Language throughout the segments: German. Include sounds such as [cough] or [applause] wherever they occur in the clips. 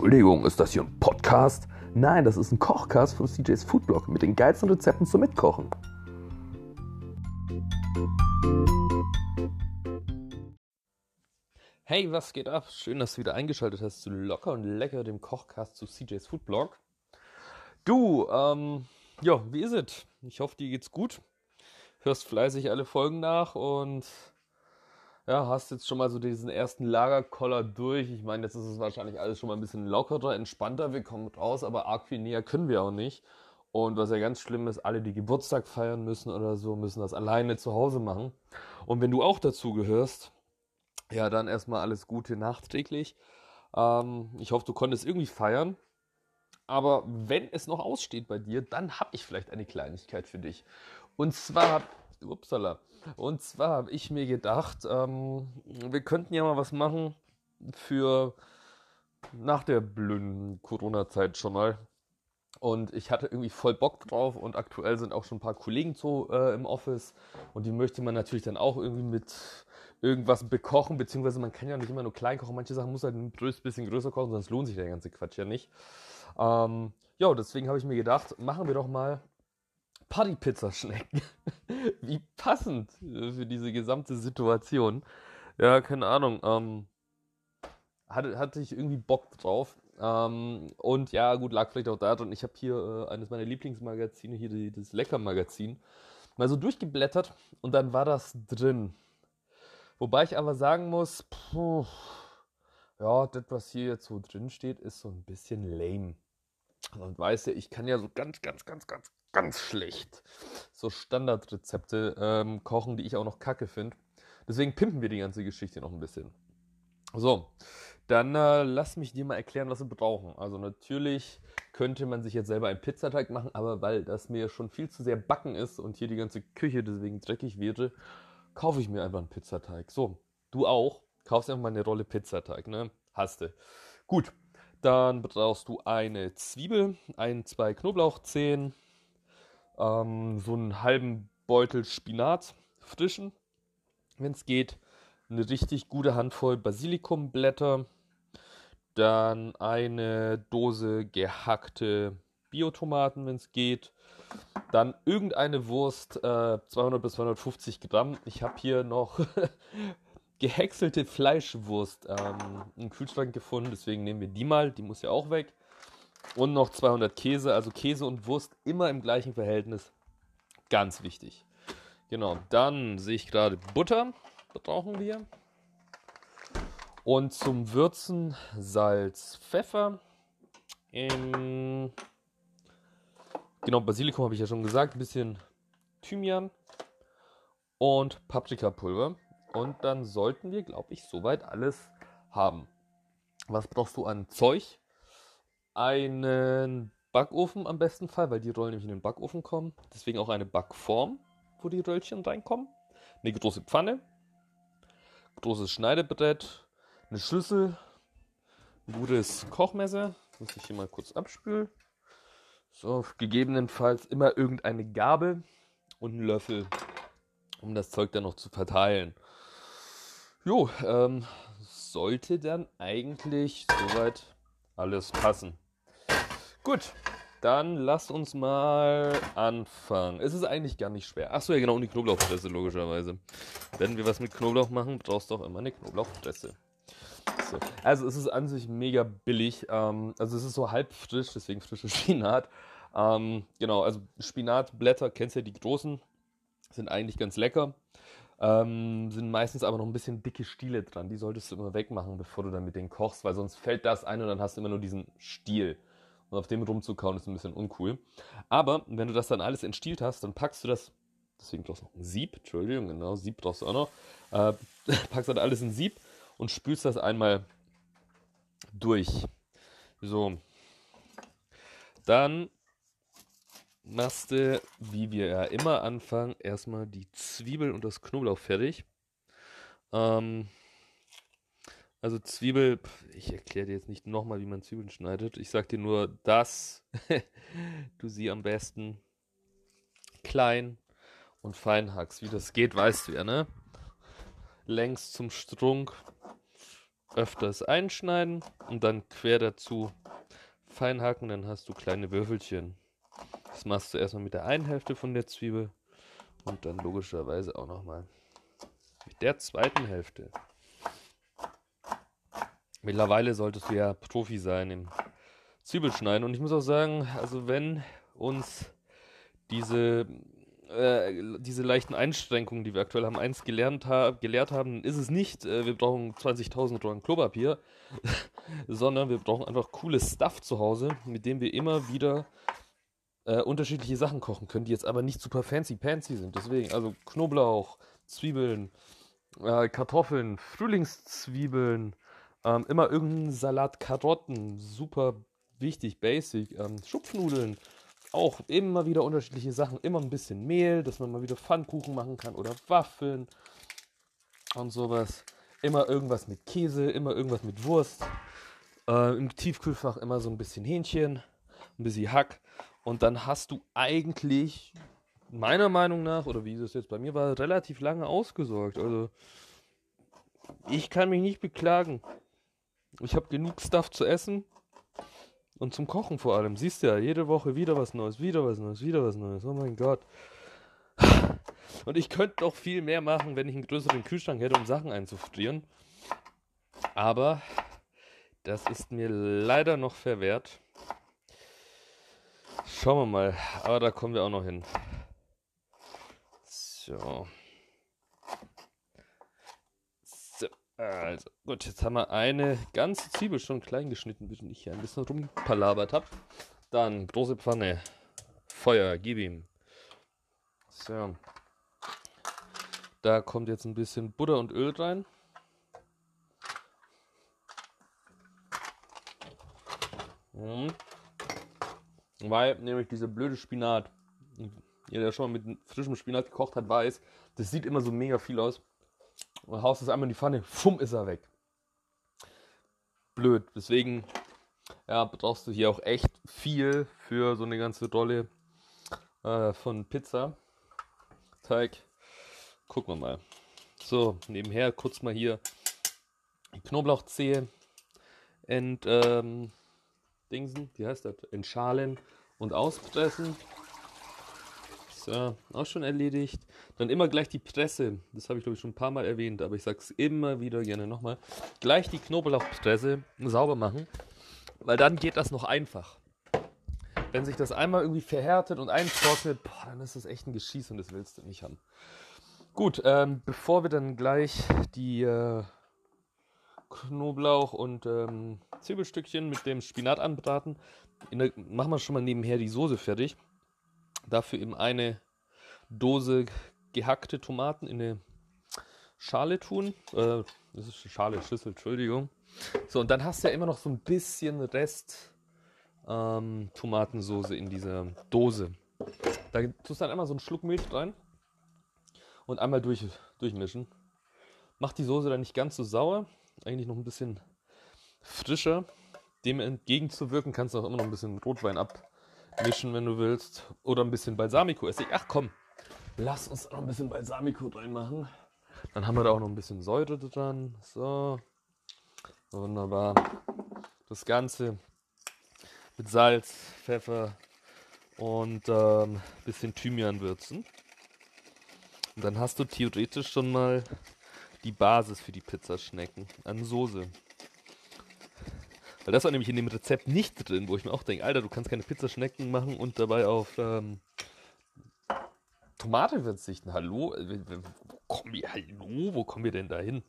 Entschuldigung, ist das hier ein Podcast? Nein, das ist ein Kochcast von CJ's Foodblog mit den geilsten Rezepten zum Mitkochen. Hey, was geht ab? Schön, dass du wieder eingeschaltet hast zu Locker und Lecker, dem Kochcast zu CJ's Foodblog. Du, ähm, ja, wie ist es? Ich hoffe, dir geht's gut. Hörst fleißig alle Folgen nach und ja, hast jetzt schon mal so diesen ersten Lagerkoller durch. Ich meine, jetzt ist es wahrscheinlich alles schon mal ein bisschen lockerer, entspannter. Wir kommen raus, aber arg viel näher können wir auch nicht. Und was ja ganz schlimm ist, alle, die Geburtstag feiern müssen oder so, müssen das alleine zu Hause machen. Und wenn du auch dazu gehörst, ja, dann erstmal alles Gute nachträglich. Ähm, ich hoffe, du konntest irgendwie feiern. Aber wenn es noch aussteht bei dir, dann habe ich vielleicht eine Kleinigkeit für dich. Und zwar Upsala. Und zwar habe ich mir gedacht, ähm, wir könnten ja mal was machen für nach der blöden Corona-Zeit schon mal. Und ich hatte irgendwie voll Bock drauf und aktuell sind auch schon ein paar Kollegen so äh, im Office und die möchte man natürlich dann auch irgendwie mit irgendwas bekochen, beziehungsweise man kann ja nicht immer nur klein kochen, manche Sachen muss halt ein bisschen größer kochen, sonst lohnt sich der ganze Quatsch ja nicht. Ähm, ja, deswegen habe ich mir gedacht, machen wir doch mal Partypizza schnecken. [laughs] Wie passend für diese gesamte Situation. Ja, keine Ahnung. Ähm, hatte, hatte ich irgendwie Bock drauf. Ähm, und ja, gut, lag vielleicht auch daran. Ich habe hier äh, eines meiner Lieblingsmagazine, hier die, das Lecker-Magazin, mal so durchgeblättert und dann war das drin. Wobei ich aber sagen muss, puh, ja, das, was hier jetzt so drin steht, ist so ein bisschen lame. Und weißt du, ich kann ja so ganz, ganz, ganz, ganz, ganz schlecht so Standardrezepte ähm, kochen, die ich auch noch kacke finde. Deswegen pimpen wir die ganze Geschichte noch ein bisschen. So, dann äh, lass mich dir mal erklären, was wir brauchen. Also natürlich könnte man sich jetzt selber einen Pizzateig machen, aber weil das mir schon viel zu sehr backen ist und hier die ganze Küche deswegen dreckig wäre, kaufe ich mir einfach einen Pizzateig. So, du auch, kaufst einfach mal eine Rolle Pizzateig, ne? Hast du. Gut, dann brauchst du eine Zwiebel, ein, zwei Knoblauchzehen, ähm, so einen halben Beutel Spinat, frischen, wenn es geht, eine richtig gute Handvoll Basilikumblätter, dann eine Dose gehackte Biotomaten, wenn es geht, dann irgendeine Wurst, äh, 200 bis 250 Gramm. Ich habe hier noch [laughs] gehäckselte Fleischwurst ähm, im Kühlschrank gefunden, deswegen nehmen wir die mal, die muss ja auch weg. Und noch 200 Käse, also Käse und Wurst immer im gleichen Verhältnis. Ganz wichtig. Genau, dann sehe ich gerade Butter, brauchen wir. Und zum Würzen Salz, Pfeffer. Ähm, genau, Basilikum habe ich ja schon gesagt. Ein bisschen Thymian und Paprikapulver. Und dann sollten wir, glaube ich, soweit alles haben. Was brauchst du an Zeug? Einen Backofen am besten Fall, weil die Rollen nämlich in den Backofen kommen. Deswegen auch eine Backform, wo die Röllchen reinkommen. Eine große Pfanne, großes Schneidebrett, eine Schüssel, ein gutes Kochmesser. Muss ich hier mal kurz abspülen. So, gegebenenfalls immer irgendeine Gabel und einen Löffel, um das Zeug dann noch zu verteilen. Jo, ähm, sollte dann eigentlich soweit alles passen. Gut, dann lass uns mal anfangen. Es ist eigentlich gar nicht schwer. Achso, ja genau, und die Knoblauchpresse logischerweise. Wenn wir was mit Knoblauch machen, brauchst du auch immer eine Knoblauchpresse. So. Also es ist an sich mega billig. Ähm, also es ist so halb frisch, deswegen frische [laughs] Spinat. Ähm, genau, also Spinatblätter, kennst du ja die großen, sind eigentlich ganz lecker. Ähm, sind meistens aber noch ein bisschen dicke Stiele dran. Die solltest du immer wegmachen, bevor du dann mit denen kochst, weil sonst fällt das ein und dann hast du immer nur diesen Stiel. Und auf dem rumzukauen ist ein bisschen uncool. Aber wenn du das dann alles entstielt hast, dann packst du das, deswegen brauchst du noch ein Sieb, Entschuldigung, genau, Sieb brauchst du auch noch, äh, [laughs] packst dann alles in Sieb und spülst das einmal durch. So. Dann machst du, wie wir ja immer anfangen, erstmal die Zwiebel und das Knoblauch fertig. Ähm, also Zwiebel, ich erkläre dir jetzt nicht nochmal, wie man Zwiebeln schneidet. Ich sag dir nur, dass [laughs] du sie am besten klein und fein hackst. Wie das geht, weißt du ja, ne? Längs zum Strunk öfters einschneiden und dann quer dazu fein hacken, dann hast du kleine Würfelchen. Das machst du erstmal mit der einen Hälfte von der Zwiebel und dann logischerweise auch nochmal mit der zweiten Hälfte. Mittlerweile solltest du ja Profi sein im Zwiebelschneiden und ich muss auch sagen, also wenn uns diese äh, diese leichten Einschränkungen, die wir aktuell haben, eins gelernt ha gelehrt haben, ist es nicht, äh, wir brauchen 20.000 Rollen Klopapier, [laughs] sondern wir brauchen einfach cooles Stuff zu Hause, mit dem wir immer wieder äh, unterschiedliche Sachen kochen können, die jetzt aber nicht super fancy fancy sind. Deswegen, also Knoblauch, Zwiebeln, äh, Kartoffeln, Frühlingszwiebeln, ähm, immer irgendein Salat, Karotten, super wichtig, basic, ähm, Schupfnudeln, auch immer wieder unterschiedliche Sachen. Immer ein bisschen Mehl, dass man mal wieder Pfannkuchen machen kann oder Waffeln und sowas. Immer irgendwas mit Käse, immer irgendwas mit Wurst. Äh, Im Tiefkühlfach immer so ein bisschen Hähnchen, ein bisschen Hack. Und dann hast du eigentlich, meiner Meinung nach, oder wie es jetzt bei mir war, relativ lange ausgesorgt. Also, ich kann mich nicht beklagen. Ich habe genug Stuff zu essen. Und zum Kochen vor allem. Siehst du ja, jede Woche wieder was Neues, wieder was Neues, wieder was Neues. Oh mein Gott. Und ich könnte doch viel mehr machen, wenn ich einen größeren Kühlschrank hätte, um Sachen einzufrieren. Aber das ist mir leider noch verwehrt. Schauen wir mal. Aber da kommen wir auch noch hin. So. Also, gut, jetzt haben wir eine ganze Zwiebel schon klein geschnitten, bis ich hier ein bisschen rumpalabert habe. Dann große Pfanne, Feuer, gib ihm. So. Da kommt jetzt ein bisschen Butter und Öl rein. Mhm. Weil nämlich diese blöde Spinat, jeder, der schon mal mit frischem Spinat gekocht hat, weiß, das sieht immer so mega viel aus und haust es einmal in die Pfanne, fumm ist er weg. Blöd. Deswegen ja, brauchst du hier auch echt viel für so eine ganze Rolle äh, von Pizza. Teig. Gucken wir mal. So, nebenher kurz mal hier Knoblauchzehe ent, ähm, Dingsen, wie heißt das? Entschalen und auspressen. So, auch schon erledigt. Dann immer gleich die Presse. Das habe ich glaube ich schon ein paar Mal erwähnt, aber ich sage es immer wieder gerne nochmal. Gleich die Knoblauchpresse sauber machen, weil dann geht das noch einfach. Wenn sich das einmal irgendwie verhärtet und eintrocknet, boah, dann ist das echt ein Geschieß und das willst du nicht haben. Gut, ähm, bevor wir dann gleich die äh, Knoblauch und ähm, Zwiebelstückchen mit dem Spinat anbraten, der, machen wir schon mal nebenher die Soße fertig. Dafür eben eine Dose gehackte Tomaten in eine Schale tun. Äh, das ist eine Schale, Schüssel, Entschuldigung. So, und dann hast du ja immer noch so ein bisschen Rest ähm, Tomatensoße in dieser Dose. Da tust du dann einmal so einen Schluck Milch rein und einmal durch, durchmischen. Macht die Soße dann nicht ganz so sauer, eigentlich noch ein bisschen frischer. Dem entgegenzuwirken kannst du auch immer noch ein bisschen Rotwein ab mischen, wenn du willst. Oder ein bisschen Balsamico-Essig. Ach komm, lass uns noch ein bisschen Balsamico reinmachen. Dann haben wir da auch noch ein bisschen Säure dran. So. Wunderbar. Das Ganze mit Salz, Pfeffer und ein ähm, bisschen Thymian würzen. Und dann hast du theoretisch schon mal die Basis für die Pizzaschnecken an Soße. Weil das war nämlich in dem Rezept nicht drin, wo ich mir auch denke, Alter, du kannst keine Pizzaschnecken machen und dabei auf ähm, Tomate verzichten. Hallo? Wo kommen wir, hallo? Wo kommen wir denn da hin?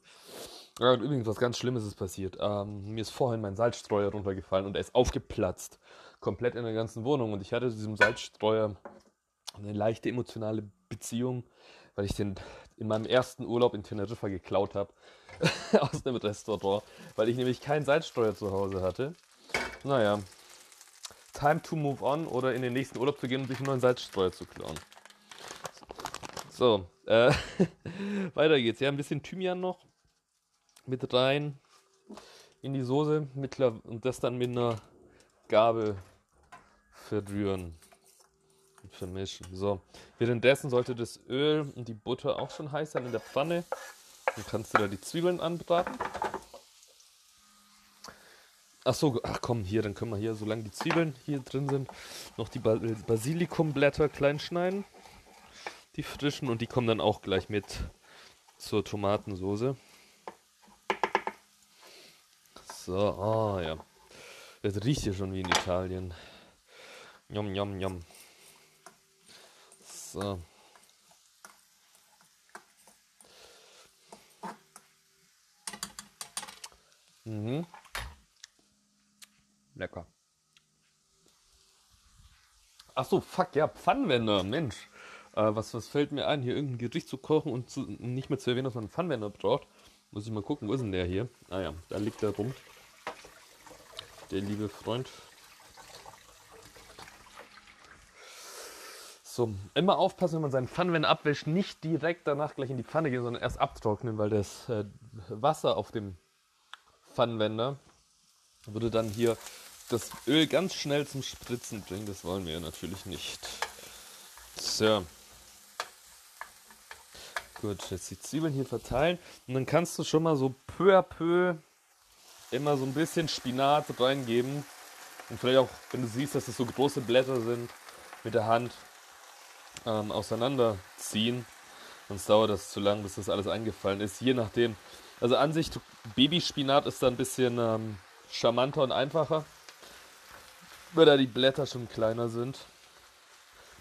Ja, und übrigens, was ganz Schlimmes ist passiert. Ähm, mir ist vorhin mein Salzstreuer runtergefallen und er ist aufgeplatzt. Komplett in der ganzen Wohnung. Und ich hatte zu diesem Salzstreuer eine leichte emotionale Beziehung, weil ich den in meinem ersten Urlaub in Teneriffa geklaut habe. [laughs] aus dem Restaurant, weil ich nämlich keinen Salzsteuer zu Hause hatte. Naja, time to move on oder in den nächsten Urlaub zu gehen und sich einen neuen Salzsteuer zu klauen. So, äh, [laughs] weiter geht's. Ja, ein bisschen Thymian noch mit rein in die Soße und das dann mit einer Gabel verrühren vermischen. So, währenddessen sollte das Öl und die Butter auch schon heiß sein in der Pfanne. Dann kannst du da die Zwiebeln anbraten. ach so, ach komm, hier, dann können wir hier, solange die Zwiebeln hier drin sind, noch die ba Basilikumblätter klein schneiden. Die frischen und die kommen dann auch gleich mit zur Tomatensoße. So, oh ja. Das riecht hier schon wie in Italien. Njom, njom, njom. So. Mhm. Lecker. Ach so, fuck, ja, Pfannwender, Mensch. Äh, was, was fällt mir ein, hier irgendein Gericht zu kochen und zu, nicht mehr zu erwähnen, dass man einen Pfannwender braucht? Muss ich mal gucken, wo ist denn der hier? Ah ja, da liegt er rum. Der liebe Freund. So, immer aufpassen, wenn man seinen Pfannenwender abwäscht, nicht direkt danach gleich in die Pfanne gehen, sondern erst abtrocknen, weil das äh, Wasser auf dem Pfannenwender würde dann hier das Öl ganz schnell zum Spritzen bringen. Das wollen wir natürlich nicht. So. Gut, jetzt die Zwiebeln hier verteilen. Und dann kannst du schon mal so peu à peu immer so ein bisschen Spinat reingeben. Und vielleicht auch, wenn du siehst, dass es das so große Blätter sind, mit der Hand ähm, auseinanderziehen. Sonst dauert das zu lang, bis das alles eingefallen ist. Je nachdem. Also an sich, Babyspinat ist da ein bisschen ähm, charmanter und einfacher. Weil da die Blätter schon kleiner sind.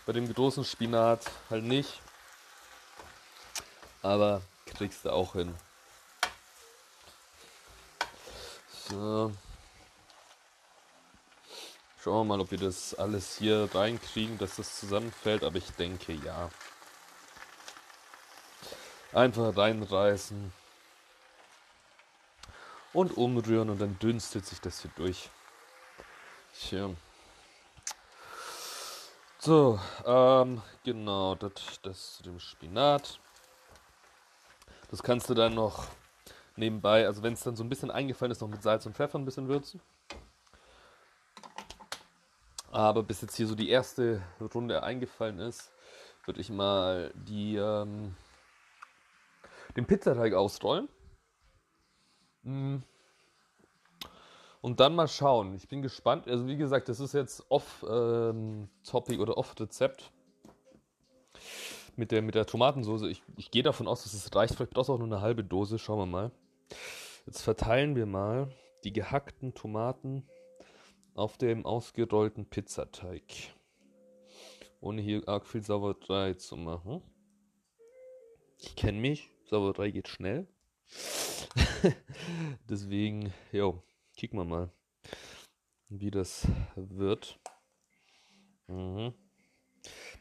Bei dem großen Spinat halt nicht. Aber kriegst du auch hin. So. Schauen wir mal, ob wir das alles hier reinkriegen, dass das zusammenfällt, aber ich denke ja. Einfach reinreißen und umrühren und dann dünstet sich das hier durch. Tja. So, ähm, genau, das, das zu dem Spinat. Das kannst du dann noch nebenbei, also wenn es dann so ein bisschen eingefallen ist, noch mit Salz und Pfeffer ein bisschen würzen. Aber bis jetzt hier so die erste Runde eingefallen ist, würde ich mal die, ähm, den Pizzateig ausrollen. Mm. Und dann mal schauen. Ich bin gespannt. Also wie gesagt, das ist jetzt off-Topic ähm, oder off-Rezept mit der, mit der Tomatensauce. Ich, ich gehe davon aus, dass es reicht. Vielleicht brauchst du auch nur eine halbe Dose. Schauen wir mal. Jetzt verteilen wir mal die gehackten Tomaten auf dem ausgerollten Pizzateig. Ohne hier arg viel Sauerei zu machen. Ich kenne mich, Sauerei geht schnell. [laughs] Deswegen, jo, kicken wir mal, wie das wird. Mhm.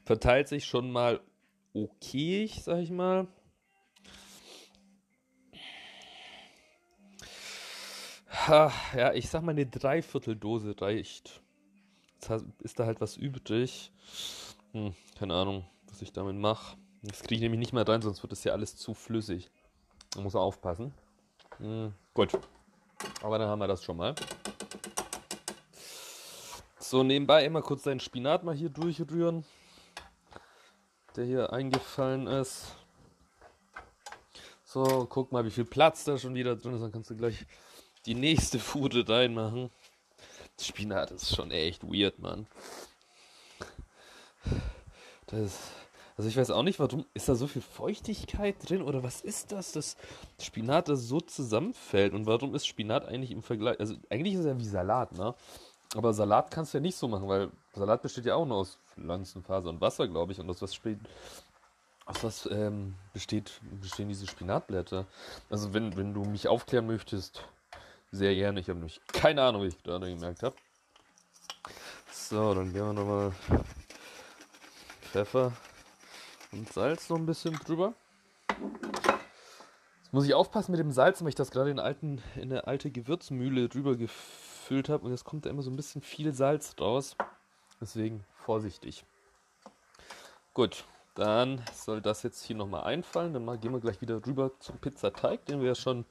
Verteilt sich schon mal okay, sag ich mal. Ja, ich sag mal, eine Dreivierteldose reicht. Jetzt ist da halt was übrig. Hm, keine Ahnung, was ich damit mache. Das kriege ich nämlich nicht mehr rein, sonst wird das ja alles zu flüssig. Da muss man aufpassen. Hm, gut. Aber dann haben wir das schon mal. So, nebenbei immer kurz deinen Spinat mal hier durchrühren. Der hier eingefallen ist. So, guck mal, wie viel Platz da schon wieder drin ist. Dann kannst du gleich die nächste Fude reinmachen. Spinat ist schon echt weird, Mann. Das, also ich weiß auch nicht, warum. Ist da so viel Feuchtigkeit drin oder was ist das, dass Spinat das so zusammenfällt? Und warum ist Spinat eigentlich im Vergleich. Also eigentlich ist es ja wie Salat, ne? Aber Salat kannst du ja nicht so machen, weil Salat besteht ja auch nur aus Pflanzenfaser und Wasser, glaube ich. Und aus was, spielt, aus was ähm, besteht, bestehen diese Spinatblätter? Also wenn, wenn du mich aufklären möchtest, sehr gerne. Ich habe nämlich keine Ahnung, wie ich gerade gemerkt habe. So, dann gehen wir nochmal Pfeffer und Salz noch ein bisschen drüber. Jetzt muss ich aufpassen mit dem Salz, weil ich das gerade in, alten, in eine alte Gewürzmühle drüber gefüllt habe und jetzt kommt da immer so ein bisschen viel Salz raus. Deswegen vorsichtig. Gut, dann soll das jetzt hier nochmal einfallen. Dann gehen wir gleich wieder rüber zum Pizzateig, den wir ja schon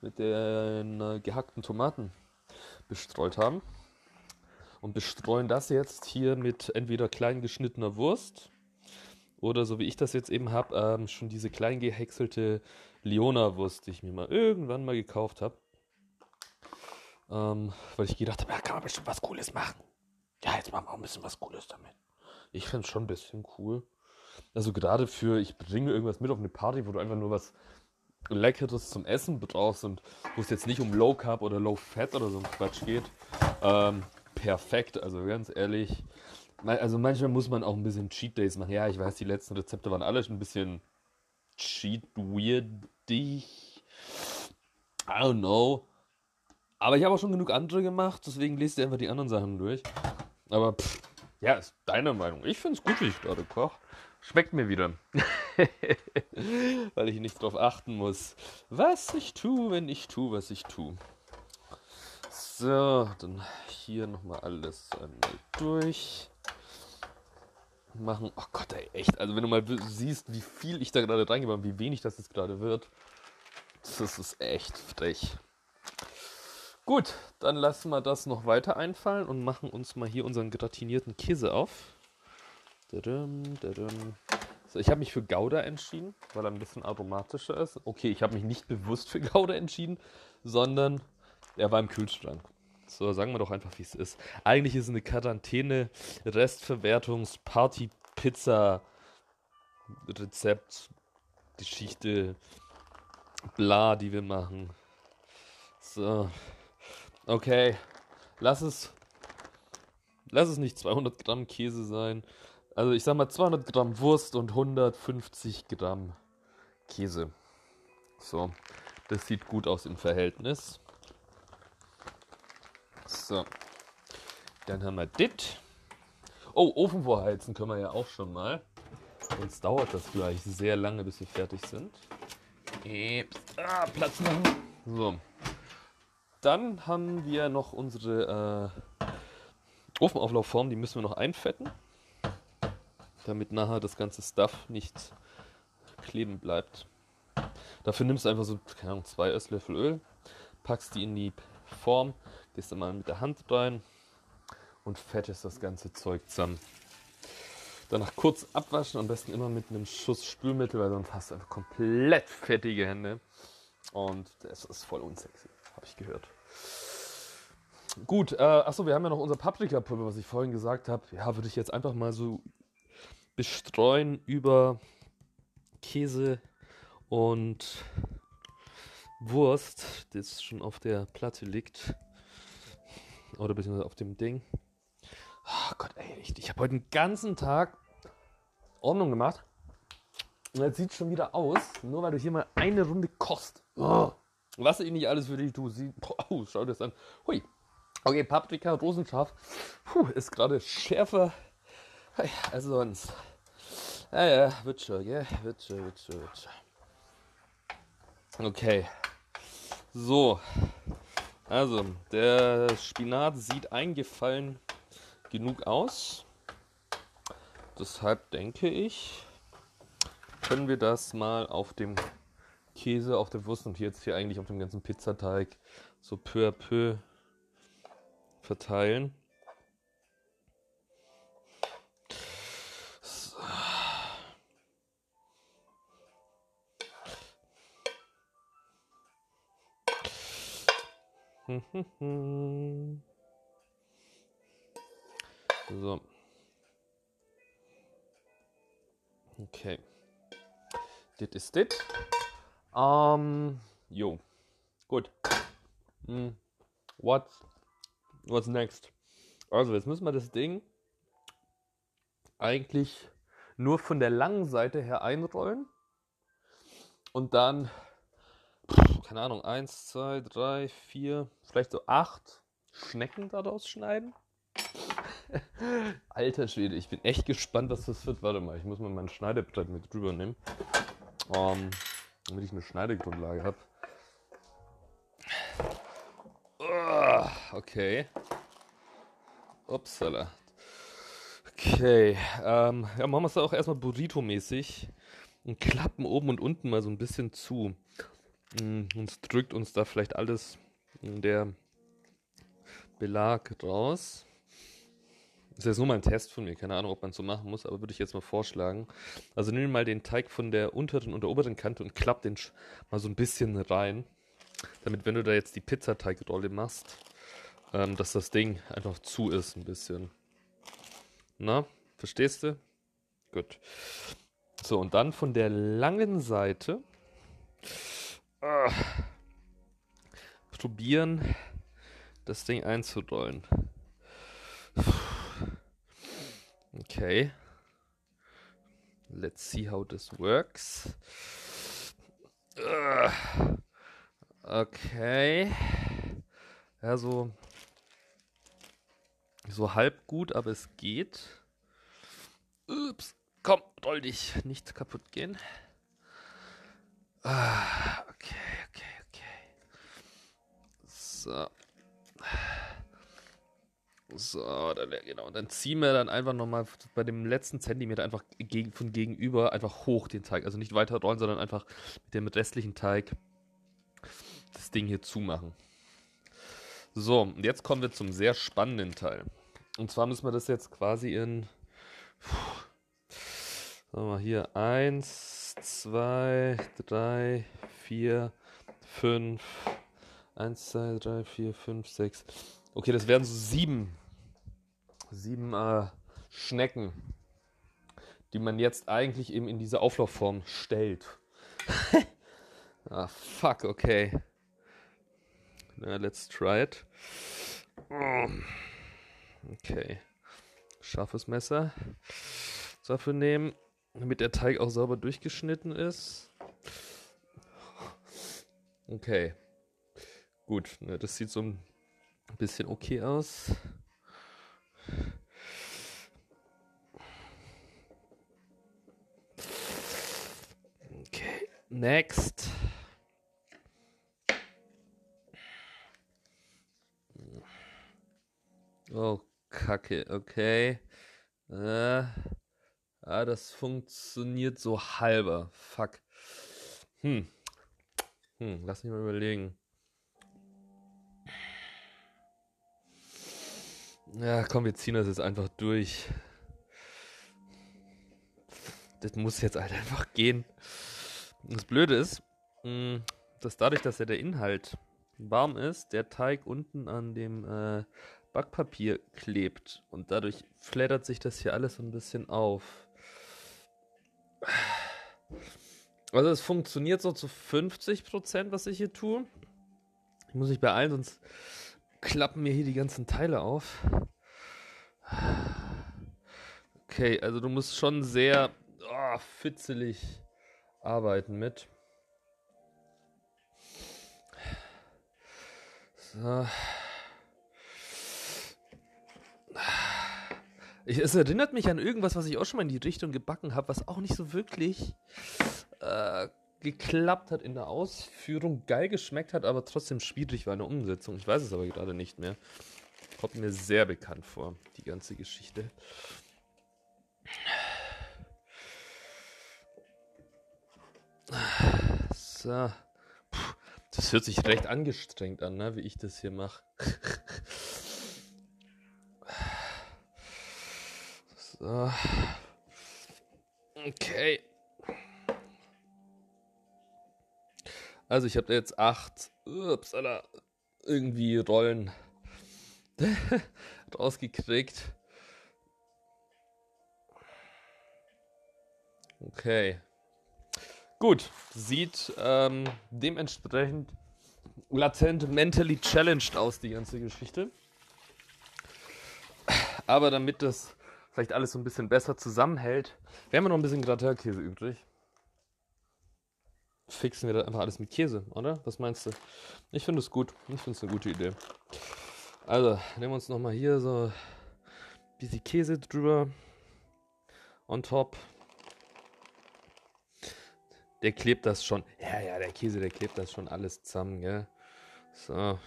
mit den äh, gehackten Tomaten bestreut haben. Und bestreuen das jetzt hier mit entweder klein geschnittener Wurst oder so wie ich das jetzt eben habe, ähm, schon diese klein gehäckselte Leona-Wurst, die ich mir mal irgendwann mal gekauft habe. Ähm, weil ich gedacht habe, ja, kann man bestimmt was Cooles machen. Ja, jetzt machen wir auch ein bisschen was Cooles damit. Ich finde es schon ein bisschen cool. Also gerade für, ich bringe irgendwas mit auf eine Party, wo du einfach nur was Leckeres zum Essen brauchst und wo es jetzt nicht um Low Carb oder Low Fat oder so ein Quatsch geht. Ähm, perfekt, also ganz ehrlich. Also manchmal muss man auch ein bisschen Cheat Days machen. Ja, ich weiß, die letzten Rezepte waren alle schon ein bisschen cheat weirdig. I don't know. Aber ich habe auch schon genug andere gemacht, deswegen lest ihr einfach die anderen Sachen durch. Aber pff, ja, ist deine Meinung. Ich finde es gut, wie ich gerade koche. Schmeckt mir wieder. [laughs] Weil ich nicht darauf achten muss, was ich tue, wenn ich tue, was ich tue. So, dann hier nochmal alles einmal durch. Machen. Oh Gott, ey, echt. Also, wenn du mal siehst, wie viel ich da gerade reingebe und wie wenig das jetzt gerade wird, das ist echt frech. Gut, dann lassen wir das noch weiter einfallen und machen uns mal hier unseren gratinierten Käse auf. So, ich habe mich für Gouda entschieden, weil er ein bisschen aromatischer ist. Okay, ich habe mich nicht bewusst für Gouda entschieden, sondern er war im Kühlschrank. So, sagen wir doch einfach, wie es ist. Eigentlich ist es eine Quarantäne, Restverwertungs, Party, Pizza, Rezept, Geschichte, bla, die wir machen. So. Okay. Lass es. Lass es nicht 200 Gramm Käse sein. Also ich sag mal 200 Gramm Wurst und 150 Gramm Käse. So, das sieht gut aus im Verhältnis. So, dann haben wir dit. Oh, Ofen vorheizen können wir ja auch schon mal. Sonst dauert das gleich sehr lange, bis wir fertig sind. Ah, Platz machen. So. Dann haben wir noch unsere äh, Ofenauflaufform, die müssen wir noch einfetten damit nachher das ganze Stuff nicht kleben bleibt. Dafür nimmst du einfach so, keine Ahnung, zwei Esslöffel Öl, packst die in die Form, gehst dann mal mit der Hand rein und fettest das ganze Zeug zusammen. Danach kurz abwaschen, am besten immer mit einem Schuss Spülmittel, weil sonst hast du einfach komplett fettige Hände. Und das ist voll unsexy, habe ich gehört. Gut, äh, achso, wir haben ja noch unser Paprikapulver, was ich vorhin gesagt habe. Ja, würde ich jetzt einfach mal so bestreuen über Käse und Wurst, das schon auf der Platte liegt. Oder beziehungsweise auf dem Ding. Oh Gott, ey, echt. Ich habe heute den ganzen Tag Ordnung gemacht. Und jetzt sieht schon wieder aus, nur weil du hier mal eine Runde kochst. Oh, was ich nicht alles für dich tue. Oh, schau dir das an. Hui. Okay, Paprika, Rosenscharf. Puh, ist gerade schärfer als sonst. Ja, ja, wird schon, gell? Wird schon, wird schon, wird schon. Okay. So. Also, der Spinat sieht eingefallen genug aus. Deshalb denke ich, können wir das mal auf dem Käse, auf der Wurst und jetzt hier eigentlich auf dem ganzen Pizzateig so peu à peu verteilen. [laughs] so. Okay. Das ist das. Ähm, jo. Gut. Hm. What's, what's next? Also, jetzt müssen wir das Ding eigentlich nur von der langen Seite her einrollen und dann keine Ahnung, eins, zwei, drei, vier, vielleicht so acht Schnecken daraus schneiden. [laughs] Alter Schwede, ich bin echt gespannt, was das wird. Warte mal, ich muss mal mein Schneidebrett mit drüber nehmen. Um, damit ich eine Schneidegrundlage habe. okay. Upsala. Okay. Ähm, ja, machen wir es auch erstmal Burrito-mäßig. Und klappen oben und unten mal so ein bisschen zu. Mm, uns drückt uns da vielleicht alles der Belag raus. Das ist jetzt nur mal ein Test von mir, keine Ahnung, ob man so machen muss, aber würde ich jetzt mal vorschlagen. Also nimm mal den Teig von der unteren und der oberen Kante und klapp den mal so ein bisschen rein. Damit, wenn du da jetzt die Pizzateigrolle machst, ähm, dass das Ding einfach zu ist ein bisschen. Na, verstehst du? Gut. So, und dann von der langen Seite äh, probieren, das Ding einzurollen. Okay. Let's see how this works. Uh, okay. Ja, so. So halb gut, aber es geht. Ups. Komm, roll dich. Nicht kaputt gehen. Ah, okay, okay, okay. So. So, dann, genau. Dann ziehen wir dann einfach nochmal bei dem letzten Zentimeter einfach gegen, von gegenüber einfach hoch den Teig. Also nicht weiter rollen, sondern einfach mit dem restlichen Teig das Ding hier zumachen. So, und jetzt kommen wir zum sehr spannenden Teil. Und zwar müssen wir das jetzt quasi in. Sagen wir mal hier. 1, 2, 3, 4, 5. 1, 2, 3, 4, 5, 6. Okay, das wären so sieben, sieben äh, Schnecken, die man jetzt eigentlich eben in diese Auflaufform stellt. [laughs] ah, fuck, okay. Na, let's try it. Okay. Scharfes Messer dafür nehmen, damit der Teig auch sauber durchgeschnitten ist. Okay. Gut, ne, das sieht so ein bisschen okay aus. Okay, next. Oh, Kacke, okay. Äh, ah, das funktioniert so halber. Fuck. Hm. Hm, lass mich mal überlegen. Ja, komm, wir ziehen das jetzt einfach durch. Das muss jetzt halt einfach gehen. Das Blöde ist, hm, dass dadurch, dass ja der Inhalt warm ist, der Teig unten an dem äh, Backpapier klebt und dadurch flattert sich das hier alles so ein bisschen auf. Also es funktioniert so zu 50%, was ich hier tue. Ich muss mich beeilen, sonst klappen mir hier die ganzen Teile auf. Okay, also du musst schon sehr oh, fitzelig arbeiten mit. So. Ich, es erinnert mich an irgendwas, was ich auch schon mal in die Richtung gebacken habe, was auch nicht so wirklich äh, geklappt hat in der Ausführung, geil geschmeckt hat, aber trotzdem schwierig war in der Umsetzung. Ich weiß es aber gerade nicht mehr. Kommt mir sehr bekannt vor, die ganze Geschichte. So. Puh, das hört sich recht angestrengt an, ne, wie ich das hier mache. [laughs] so. Okay. Also ich habe jetzt acht, ups, Alter, irgendwie Rollen [laughs] rausgekriegt. Okay. Gut, sieht ähm, dementsprechend latent mentally challenged aus, die ganze Geschichte. Aber damit das vielleicht alles so ein bisschen besser zusammenhält, wir noch ein bisschen Gratinkäse übrig fixen wir das einfach alles mit Käse, oder? Was meinst du? Ich finde es gut. Ich finde es eine gute Idee. Also, nehmen wir uns nochmal hier so ein bisschen Käse drüber. On top. Der klebt das schon. Ja, ja, der Käse, der klebt das schon alles zusammen, gell? So.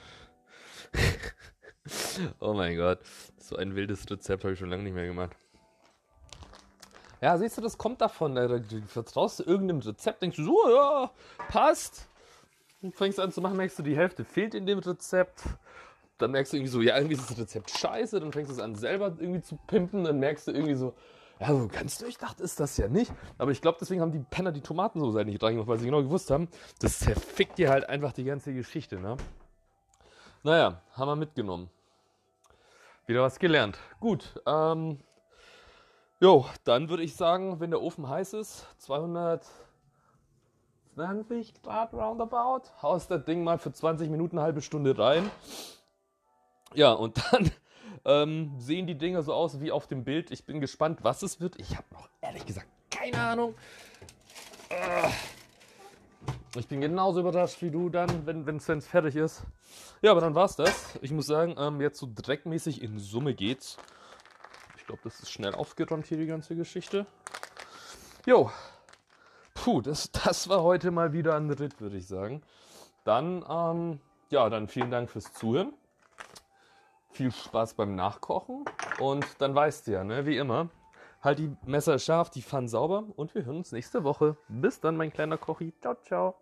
[laughs] [laughs] oh mein Gott. So ein wildes Rezept habe ich schon lange nicht mehr gemacht. Ja, siehst du, das kommt davon. Du vertraust irgendeinem Rezept, denkst du so, ja, passt. Und fängst an zu machen, merkst du, die Hälfte fehlt in dem Rezept. Dann merkst du irgendwie so, ja, irgendwie ist das Rezept scheiße. Dann fängst du es an, selber irgendwie zu pimpen. Dann merkst du irgendwie so, ja, so ganz durchdacht ist das ja nicht. Aber ich glaube, deswegen haben die Penner die Tomatensoße halt nicht reingemacht, weil sie genau gewusst haben, das zerfickt dir halt einfach die ganze Geschichte, ne? Naja, haben wir mitgenommen. Wieder was gelernt. Gut. Ähm, jo, dann würde ich sagen, wenn der Ofen heiß ist, 220 Grad roundabout, haust das Ding mal für 20 Minuten, eine halbe Stunde rein. Ja, und [laughs] dann ähm, sehen die Dinger so aus wie auf dem Bild. Ich bin gespannt, was es wird. Ich habe noch ehrlich gesagt keine Ahnung. Ich bin genauso überrascht wie du dann, wenn es fertig ist. Ja, aber dann war's das. Ich muss sagen, ähm, jetzt so dreckmäßig in Summe geht's. Ich glaube, das ist schnell aufgeräumt hier, die ganze Geschichte. Jo. Puh, das, das war heute mal wieder ein Ritt, würde ich sagen. Dann, ähm, ja, dann vielen Dank fürs Zuhören. Viel Spaß beim Nachkochen. Und dann weißt du ja, ne, wie immer, halt die Messer scharf, die Pfannen sauber und wir hören uns nächste Woche. Bis dann, mein kleiner Kochi. Ciao, ciao.